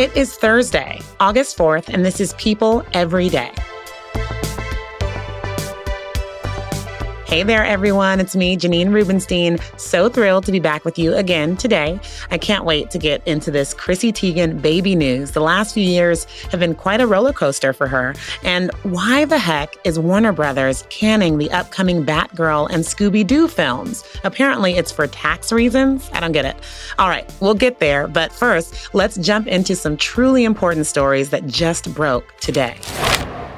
It is Thursday, August 4th, and this is People Every Day. Hey there, everyone. It's me, Janine Rubenstein. So thrilled to be back with you again today. I can't wait to get into this Chrissy Teigen baby news. The last few years have been quite a roller coaster for her. And why the heck is Warner Brothers canning the upcoming Batgirl and Scooby Doo films? Apparently, it's for tax reasons. I don't get it. All right, we'll get there. But first, let's jump into some truly important stories that just broke today.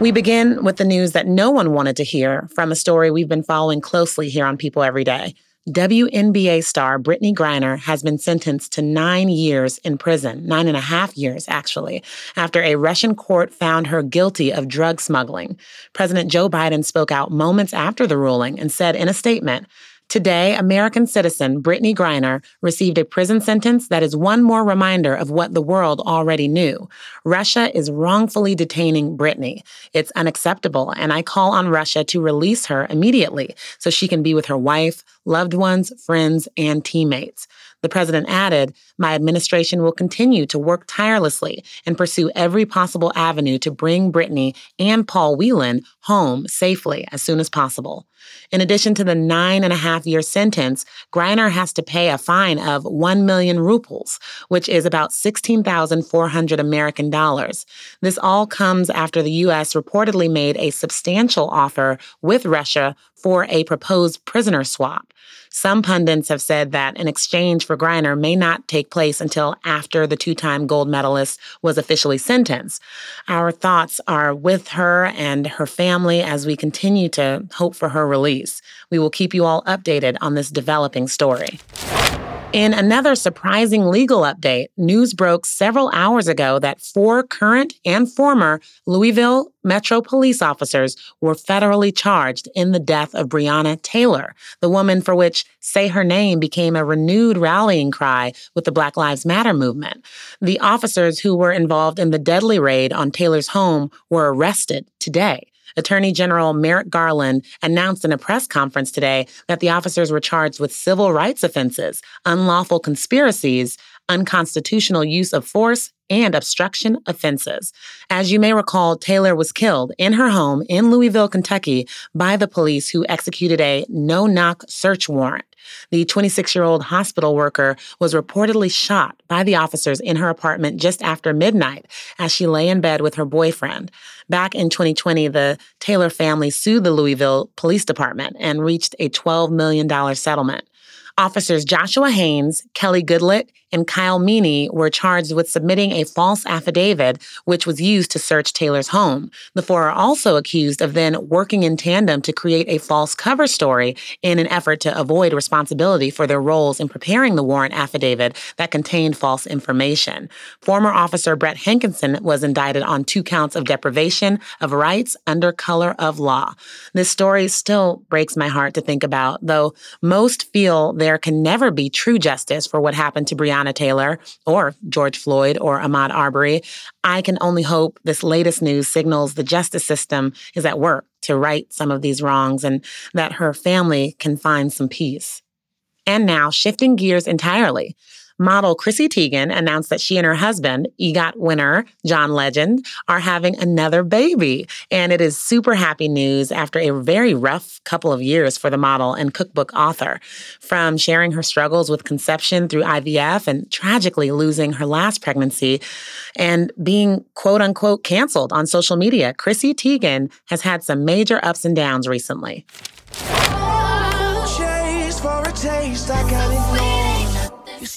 We begin with the news that no one wanted to hear from a story we've been following closely here on People Every Day. WNBA star Brittney Griner has been sentenced to nine years in prison, nine and a half years actually, after a Russian court found her guilty of drug smuggling. President Joe Biden spoke out moments after the ruling and said in a statement, Today, American citizen Brittney Griner received a prison sentence that is one more reminder of what the world already knew. Russia is wrongfully detaining Brittney. It's unacceptable, and I call on Russia to release her immediately so she can be with her wife, loved ones, friends, and teammates. The president added, My administration will continue to work tirelessly and pursue every possible avenue to bring Brittney and Paul Whelan home safely as soon as possible. In addition to the nine and a half year sentence, Griner has to pay a fine of 1 million rubles, which is about 16,400 American dollars. This all comes after the U.S. reportedly made a substantial offer with Russia for a proposed prisoner swap. Some pundits have said that an exchange for Griner may not take place until after the two time gold medalist was officially sentenced. Our thoughts are with her and her family as we continue to hope for her release. We will keep you all updated on this developing story. In another surprising legal update, news broke several hours ago that four current and former Louisville Metro police officers were federally charged in the death of Breonna Taylor, the woman for which Say Her Name became a renewed rallying cry with the Black Lives Matter movement. The officers who were involved in the deadly raid on Taylor's home were arrested today. Attorney General Merrick Garland announced in a press conference today that the officers were charged with civil rights offenses, unlawful conspiracies, unconstitutional use of force, and obstruction offenses. As you may recall, Taylor was killed in her home in Louisville, Kentucky by the police who executed a no knock search warrant. The 26 year old hospital worker was reportedly shot by the officers in her apartment just after midnight as she lay in bed with her boyfriend. Back in 2020, the Taylor family sued the Louisville Police Department and reached a $12 million settlement. Officers Joshua Jaynes, Kelly Goodlett, and Kyle Meany were charged with submitting a false affidavit, which was used to search Taylor's home. The four are also accused of then working in tandem to create a false cover story in an effort to avoid responsibility for their roles in preparing the warrant affidavit that contained false information. Former officer Brett Hankison was indicted on two counts of deprivation of rights under color of law. This story still breaks my heart to think about, though most feel there can never be true justice for what happened to Breonna Taylor or George Floyd or Ahmaud Arbery. I can only hope this latest news signals the justice system is at work to right some of these wrongs and that her family can find some peace. And now, shifting gears entirely. Model Chrissy Teigen announced that she and her husband, EGOT winner John Legend, are having another baby. And it is super happy news after a very rough couple of years for the model and cookbook author. From sharing her struggles with conception through IVF and tragically losing her last pregnancy and being quote unquote canceled on social media, Chrissy Teigen has had some major ups and downs recently.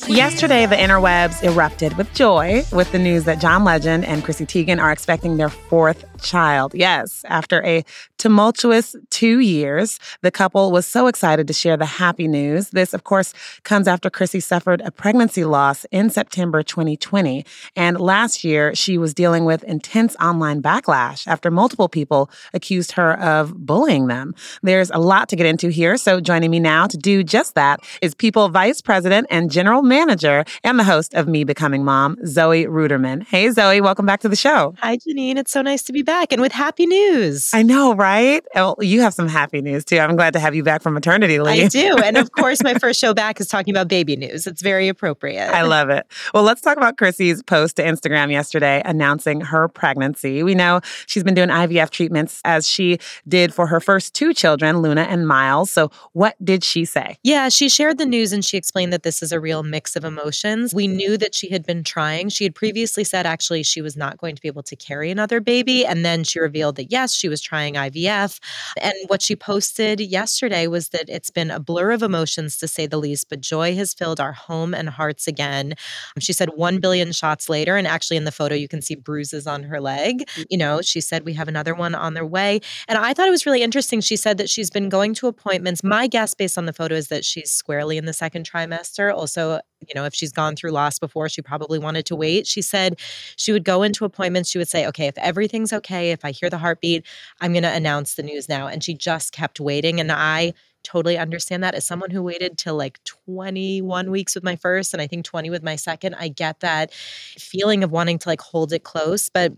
Yesterday, the interwebs erupted with joy with the news that John Legend and Chrissy Teigen are expecting their fourth child. Yes, after a tumultuous two years. The couple was so excited to share the happy news. This, of course, comes after Chrissy suffered a pregnancy loss in September 2020. And last year, she was dealing with intense online backlash after multiple people accused her of bullying them. There's a lot to get into here. So joining me now to do just that is People Vice President and General Manager and the host of Me Becoming Mom, Zoe Ruderman. Hey, Zoe, welcome back to the show. Hi, Janine. It's so nice to be back and with happy news. I know, right? Oh, you have some happy news too. I'm glad to have you back from maternity leave. I do. And of course, my first show back is talking about baby news. It's very appropriate. I love it. Well, let's talk about Chrissy's post to Instagram yesterday announcing her pregnancy. We know she's been doing IVF treatments as she did for her first two children, Luna and Miles. So, what did she say? Yeah, she shared the news and she explained that this is a real mix of emotions. We knew that she had been trying. She had previously said actually she was not going to be able to carry another baby. And then she revealed that yes, she was trying IVF. And what she posted yesterday was that it's been a blur of emotions to say the least, but joy has filled our home and hearts again. She said 1 billion shots later. And actually, in the photo, you can see bruises on her leg. Mm. You know, she said we have another one on their way. And I thought it was really interesting. She said that she's been going to appointments. My guess, based on the photo, is that she's squarely in the second trimester. Also, you know, if she's gone through loss before, she probably wanted to wait. She said she would go into appointments. She would say, okay, if everything's okay, if I hear the heartbeat, I'm going to announce the news now. And she just kept waiting. And I totally understand that as someone who waited till like 21 weeks with my first and I think 20 with my second. I get that feeling of wanting to like hold it close, but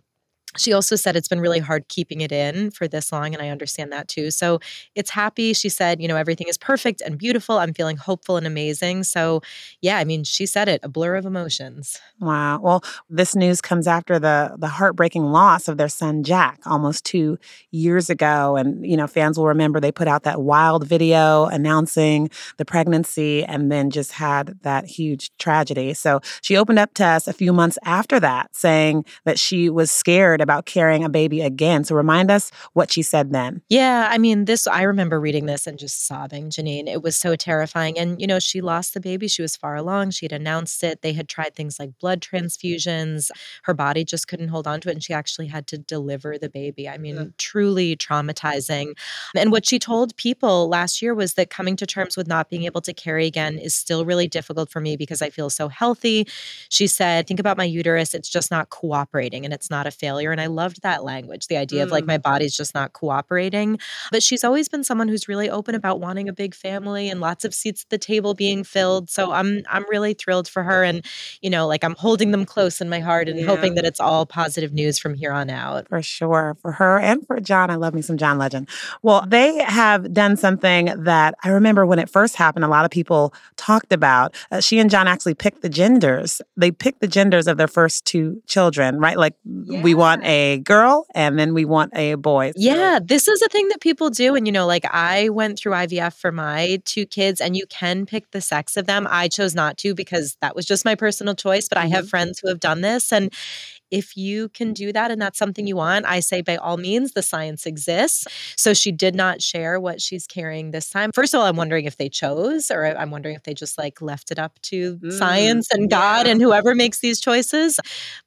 she also said it's been really hard keeping it in for this long and i understand that too. So it's happy. She said you know everything is perfect and beautiful. I'm feeling hopeful and amazing. So yeah i mean she said it a blur of emotions. Wow. Well this news comes after the the heartbreaking loss of their son jack almost two years ago and you know fans will remember they put out that wild video announcing the pregnancy and then just had that huge tragedy. So she opened up to us a few months after that saying that she was scared about carrying a baby again. So remind us what she said then. Yeah, I mean, this, I remember reading this and just sobbing, Janine. It was so terrifying. And, you know, she lost the baby. She was far along. She had announced it. They had tried things like blood transfusions. Her body just couldn't hold on to it. And she actually had to deliver the baby. I mean, yeah. truly traumatizing. And what she told people last year was that coming to terms with not being able to carry again is still really difficult for me because I feel so healthy. She said, think about my uterus. It's just not cooperating and it's not a failure. And I loved that language, the idea mm. of like my mm. body's just not cooperating. But she's always been someone who's really open about wanting a big family and lots of seats at the table being filled. So I'm I'm really thrilled for her. And, you know, like I'm holding them close in my heart and yeah. hoping that it's all positive news from here on out. For sure. For her and for John. I love me some John Legend. Well, they have done something that I remember when it first happened, a lot of people talked about. Uh, she and John actually picked the genders. They picked the genders of their first two children, right? Like yeah. we want a girl and then we want a boy. Yeah, this is a thing that people do. And, you know, like I went through IVF for my two kids and you can pick the sex of them. I chose not to because that was just my personal choice, but. I have mm-hmm. friends who have done this. And if you can do that and that's something you want, I say by all means, the science exists. So she did not share what she's carrying this time. First of all, I'm wondering if they chose, or I'm wondering if they just like left it up to mm, science and God yeah. and whoever makes these choices.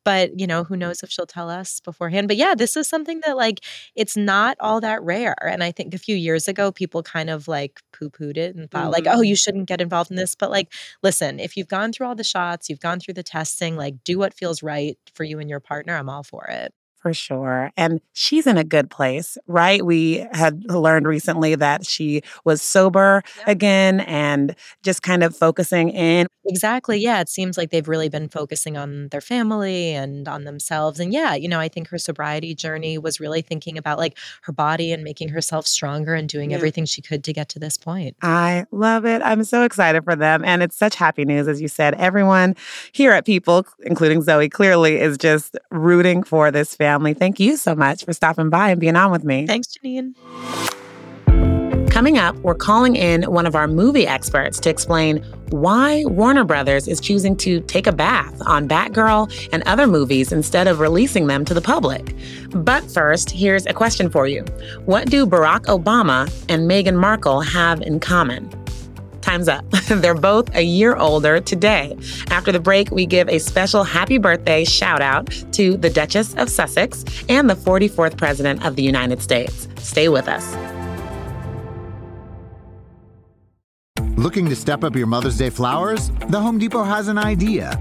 But, you know, who knows if she'll tell us beforehand. But yeah, this is something that like it's not all that rare. And I think a few years ago, people kind of like poo pooed it and thought, mm-hmm. like, oh, you shouldn't get involved in this. But like, listen, if you've gone through all the shots, you've gone through the testing, like, do what feels right for you and your partner, I'm all for it. For sure. And she's in a good place, right? We had learned recently that she was sober yeah. again and just kind of focusing in. Exactly. Yeah. It seems like they've really been focusing on their family and on themselves. And yeah, you know, I think her sobriety journey was really thinking about like her body and making herself stronger and doing yeah. everything she could to get to this point. I love it. I'm so excited for them. And it's such happy news. As you said, everyone here at People, including Zoe, clearly is just rooting for this family family. Thank you so much for stopping by and being on with me. Thanks, Janine. Coming up, we're calling in one of our movie experts to explain why Warner Brothers is choosing to take a bath on Batgirl and other movies instead of releasing them to the public. But first, here's a question for you What do Barack Obama and Meghan Markle have in common? Time's up. They're both a year older today. After the break, we give a special happy birthday shout out to the Duchess of Sussex and the 44th President of the United States. Stay with us. Looking to step up your Mother's Day flowers? The Home Depot has an idea.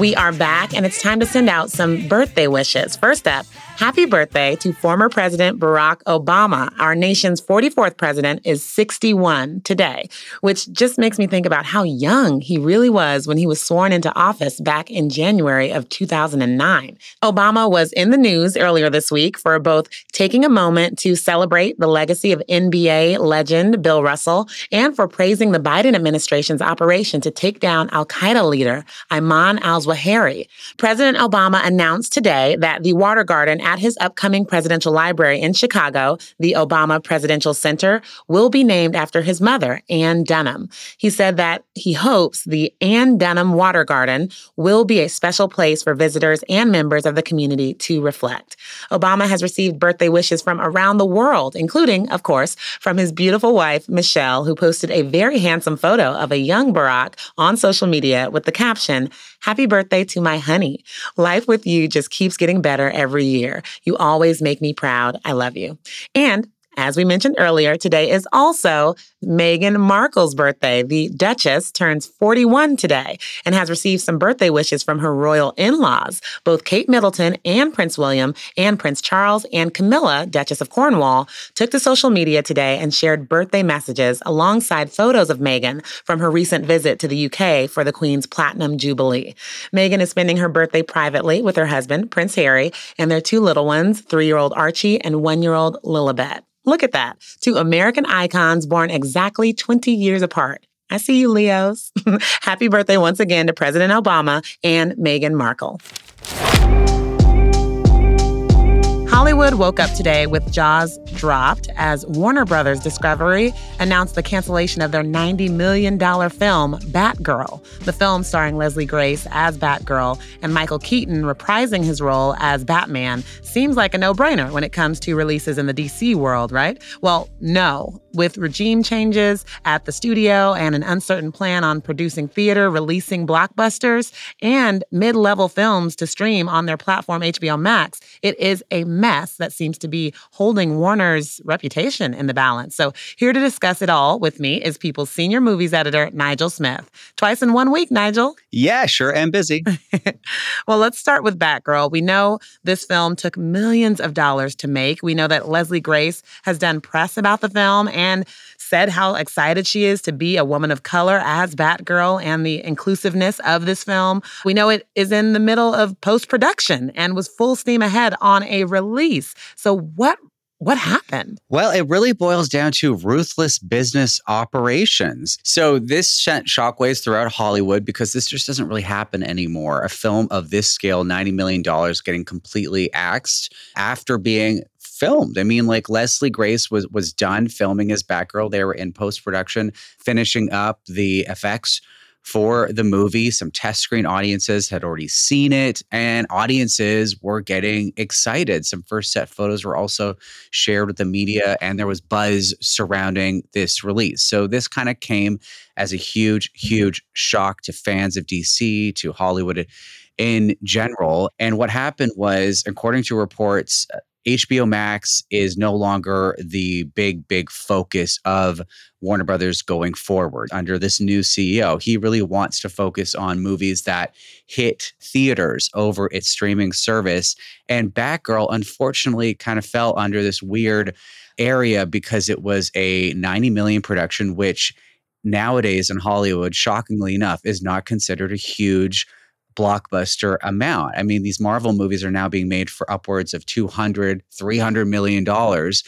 We are back, and it's time to send out some birthday wishes. First up, happy birthday to former President Barack Obama. Our nation's 44th president is 61 today, which just makes me think about how young he really was when he was sworn into office back in January of 2009. Obama was in the news earlier this week for both taking a moment to celebrate the legacy of NBA legend Bill Russell and for praising the Biden administration's operation to take down Al Qaeda leader Ayman al Zawahiri. President Obama announced today that the water garden at his upcoming presidential library in Chicago, the Obama Presidential Center, will be named after his mother, Ann Dunham. He said that he hopes the Ann Dunham Water Garden will be a special place for visitors and members of the community to reflect. Obama has received birthday wishes from around the world, including, of course, from his beautiful wife, Michelle, who posted a very handsome photo of a young Barack on social media with the caption, Happy birthday to my honey. Life with you just keeps getting better every year. You always make me proud. I love you. And as we mentioned earlier, today is also Meghan Markle's birthday. The Duchess turns 41 today and has received some birthday wishes from her royal in laws. Both Kate Middleton and Prince William and Prince Charles and Camilla, Duchess of Cornwall, took to social media today and shared birthday messages alongside photos of Meghan from her recent visit to the UK for the Queen's Platinum Jubilee. Meghan is spending her birthday privately with her husband, Prince Harry, and their two little ones, three year old Archie and one year old Lilibet. Look at that. Two American icons born exactly 20 years apart. I see you, Leos. Happy birthday once again to President Obama and Meghan Markle. Hollywood woke up today with jaws dropped as Warner Brothers Discovery announced the cancellation of their $90 million film, Batgirl. The film starring Leslie Grace as Batgirl and Michael Keaton reprising his role as Batman seems like a no brainer when it comes to releases in the DC world, right? Well, no. With regime changes at the studio and an uncertain plan on producing theater, releasing blockbusters, and mid level films to stream on their platform HBO Max, it is a mess that seems to be holding Warner's reputation in the balance. So, here to discuss it all with me is People's senior movies editor, Nigel Smith. Twice in one week, Nigel. Yeah, sure am busy. well, let's start with Batgirl. We know this film took millions of dollars to make. We know that Leslie Grace has done press about the film and said how excited she is to be a woman of color as Batgirl and the inclusiveness of this film. We know it is in the middle of post production and was full steam ahead on a release. So, what what happened? Well, it really boils down to ruthless business operations. So this sent shockwaves throughout Hollywood because this just doesn't really happen anymore. A film of this scale, $90 million, getting completely axed after being filmed. I mean, like Leslie Grace was was done filming as Batgirl. They were in post production, finishing up the effects for the movie. Some test screen audiences had already seen it, and audiences were getting excited. Some first set photos were also shared with the media, and there was buzz surrounding this release. So, this kind of came as a huge, huge shock to fans of DC, to Hollywood in general. And what happened was, according to reports, HBO Max is no longer the big, big focus of Warner Brothers going forward under this new CEO. He really wants to focus on movies that hit theaters over its streaming service. And Batgirl, unfortunately, kind of fell under this weird area because it was a 90 million production, which nowadays in Hollywood, shockingly enough, is not considered a huge blockbuster amount. I mean, these Marvel movies are now being made for upwards of 200, 300 million dollars.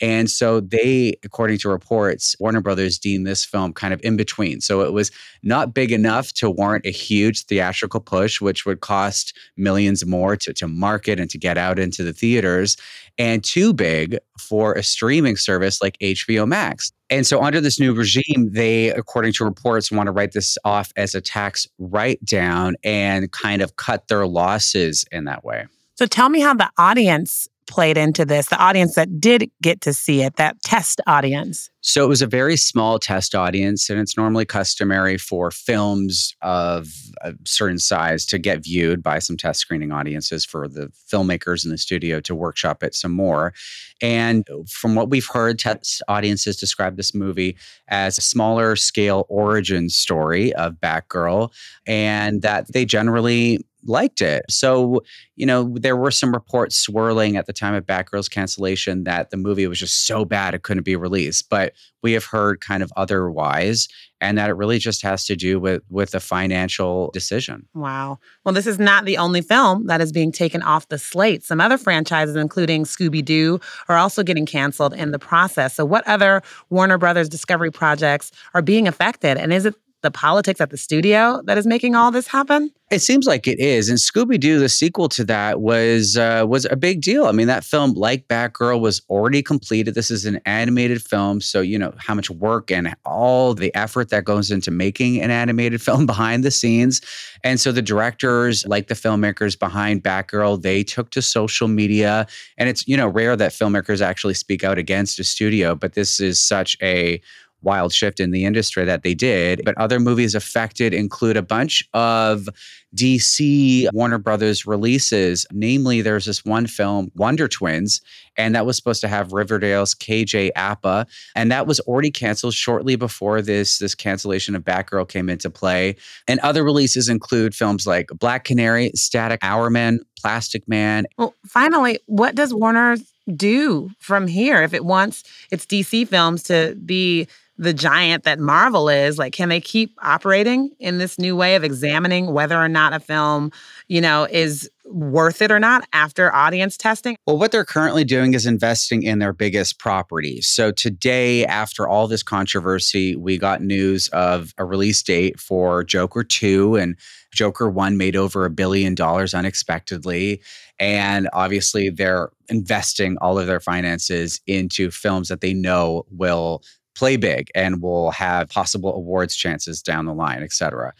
And so they, according to reports, Warner Brothers deemed this film kind of in between. So it was not big enough to warrant a huge theatrical push, which would cost millions more to, to market and to get out into the theaters, and too big for a streaming service like HBO Max. And so, under this new regime, they, according to reports, want to write this off as a tax write down and kind of cut their losses in that way. So, tell me how the audience played into this, the audience that did get to see it, that test audience? So it was a very small test audience, and it's normally customary for films of a certain size to get viewed by some test screening audiences for the filmmakers in the studio to workshop it some more. And from what we've heard, test audiences describe this movie as a smaller scale origin story of Batgirl, and that they generally liked it. So, you know, there were some reports swirling at the time of Batgirl's cancellation that the movie was just so bad it couldn't be released. But we have heard kind of otherwise, and that it really just has to do with with a financial decision. Wow. Well, this is not the only film that is being taken off the slate. Some other franchises, including Scooby Doo, are also getting canceled in the process. So, what other Warner Brothers Discovery projects are being affected? And is it the politics at the studio that is making all this happen? It seems like it is. And Scooby Doo, the sequel to that, was uh, was a big deal. I mean, that film, like Batgirl, was already completed. This is an animated film, so you know how much work and all the effort that goes into making an animated film behind the scenes. And so the directors, like the filmmakers behind Batgirl, they took to social media. And it's you know rare that filmmakers actually speak out against a studio, but this is such a wild shift in the industry that they did. But other movies affected include a bunch of DC Warner Brothers releases. Namely, there's this one film, Wonder Twins, and that was supposed to have Riverdale's KJ Apa, and that was already canceled shortly before this this cancellation of Batgirl came into play. And other releases include films like Black Canary, Static Hourman, Plastic Man. Well, finally, what does Warner do from here if it wants its DC films to be the giant that Marvel is, like, can they keep operating in this new way of examining whether or not a film, you know, is worth it or not after audience testing? Well, what they're currently doing is investing in their biggest properties. So today, after all this controversy, we got news of a release date for Joker 2 and Joker 1 made over a billion dollars unexpectedly. And obviously, they're investing all of their finances into films that they know will play big and will have possible awards chances down the line, et cetera.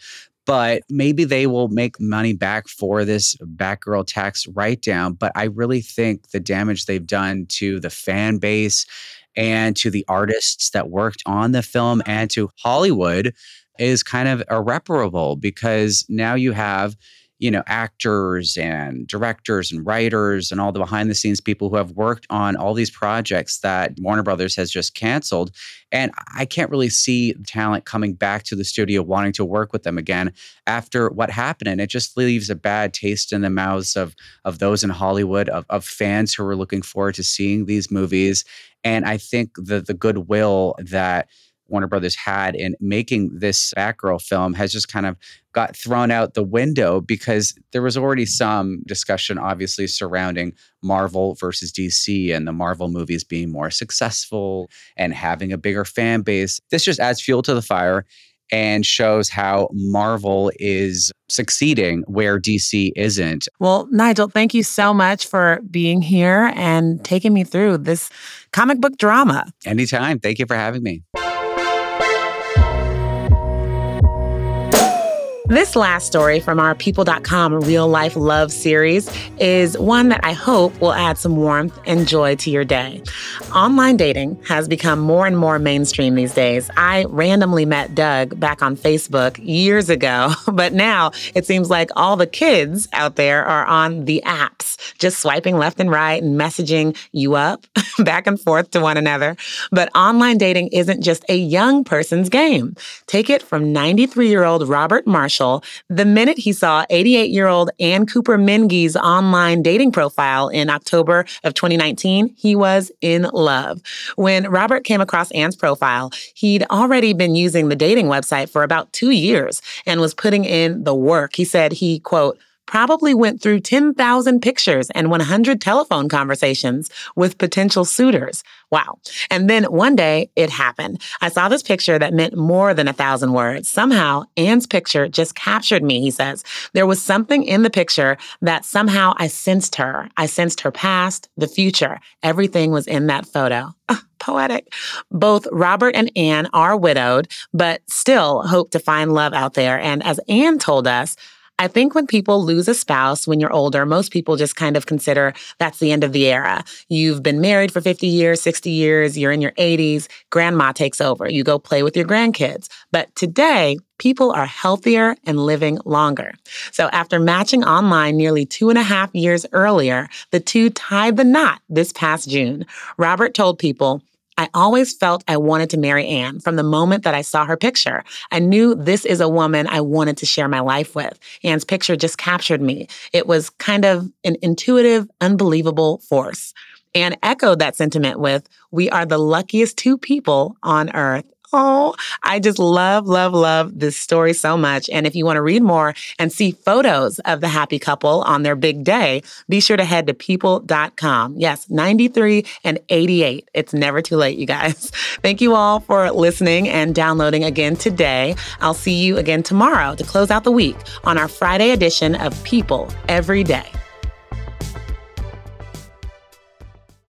But maybe they will make money back for this Batgirl tax write down. But I really think the damage they've done to the fan base and to the artists that worked on the film and to Hollywood is kind of irreparable because now you have you know, actors and directors and writers and all the behind the scenes people who have worked on all these projects that Warner Brothers has just canceled. And I can't really see talent coming back to the studio wanting to work with them again after what happened. And it just leaves a bad taste in the mouths of of those in Hollywood, of, of fans who are looking forward to seeing these movies. And I think that the goodwill that Warner Brothers had in making this Batgirl film has just kind of got thrown out the window because there was already some discussion, obviously, surrounding Marvel versus DC and the Marvel movies being more successful and having a bigger fan base. This just adds fuel to the fire and shows how Marvel is succeeding where DC isn't. Well, Nigel, thank you so much for being here and taking me through this comic book drama. Anytime. Thank you for having me. This last story from our People.com real life love series is one that I hope will add some warmth and joy to your day. Online dating has become more and more mainstream these days. I randomly met Doug back on Facebook years ago, but now it seems like all the kids out there are on the apps, just swiping left and right and messaging you up back and forth to one another. But online dating isn't just a young person's game. Take it from 93 year old Robert Marshall the minute he saw 88 year old Ann Cooper Mingy's online dating profile in October of 2019, he was in love. When Robert came across Ann's profile, he'd already been using the dating website for about two years and was putting in the work. He said he, quote, probably went through 10,000 pictures and 100 telephone conversations with potential suitors. Wow. And then one day it happened. I saw this picture that meant more than a thousand words. Somehow Anne's picture just captured me, he says. There was something in the picture that somehow I sensed her. I sensed her past, the future. Everything was in that photo. Ah, poetic. Both Robert and Anne are widowed, but still hope to find love out there. And as Anne told us, I think when people lose a spouse when you're older, most people just kind of consider that's the end of the era. You've been married for 50 years, 60 years, you're in your 80s, grandma takes over, you go play with your grandkids. But today, people are healthier and living longer. So after matching online nearly two and a half years earlier, the two tied the knot this past June. Robert told people, I always felt I wanted to marry Anne from the moment that I saw her picture. I knew this is a woman I wanted to share my life with. Anne's picture just captured me. It was kind of an intuitive, unbelievable force. Anne echoed that sentiment with, We are the luckiest two people on earth. Oh, I just love, love, love this story so much. And if you want to read more and see photos of the happy couple on their big day, be sure to head to people.com. Yes, 93 and 88. It's never too late, you guys. Thank you all for listening and downloading again today. I'll see you again tomorrow to close out the week on our Friday edition of People Every Day.